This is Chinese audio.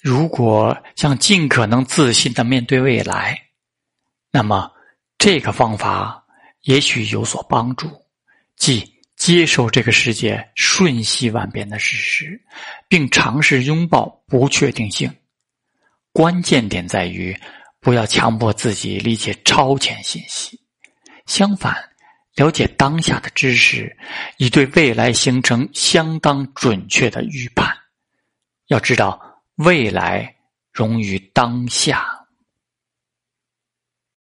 如果想尽可能自信的面对未来，那么这个方法也许有所帮助，即接受这个世界瞬息万变的事实，并尝试拥抱不确定性。关键点在于，不要强迫自己理解超前信息，相反，了解当下的知识，以对未来形成相当准确的预判。要知道。未来融于当下。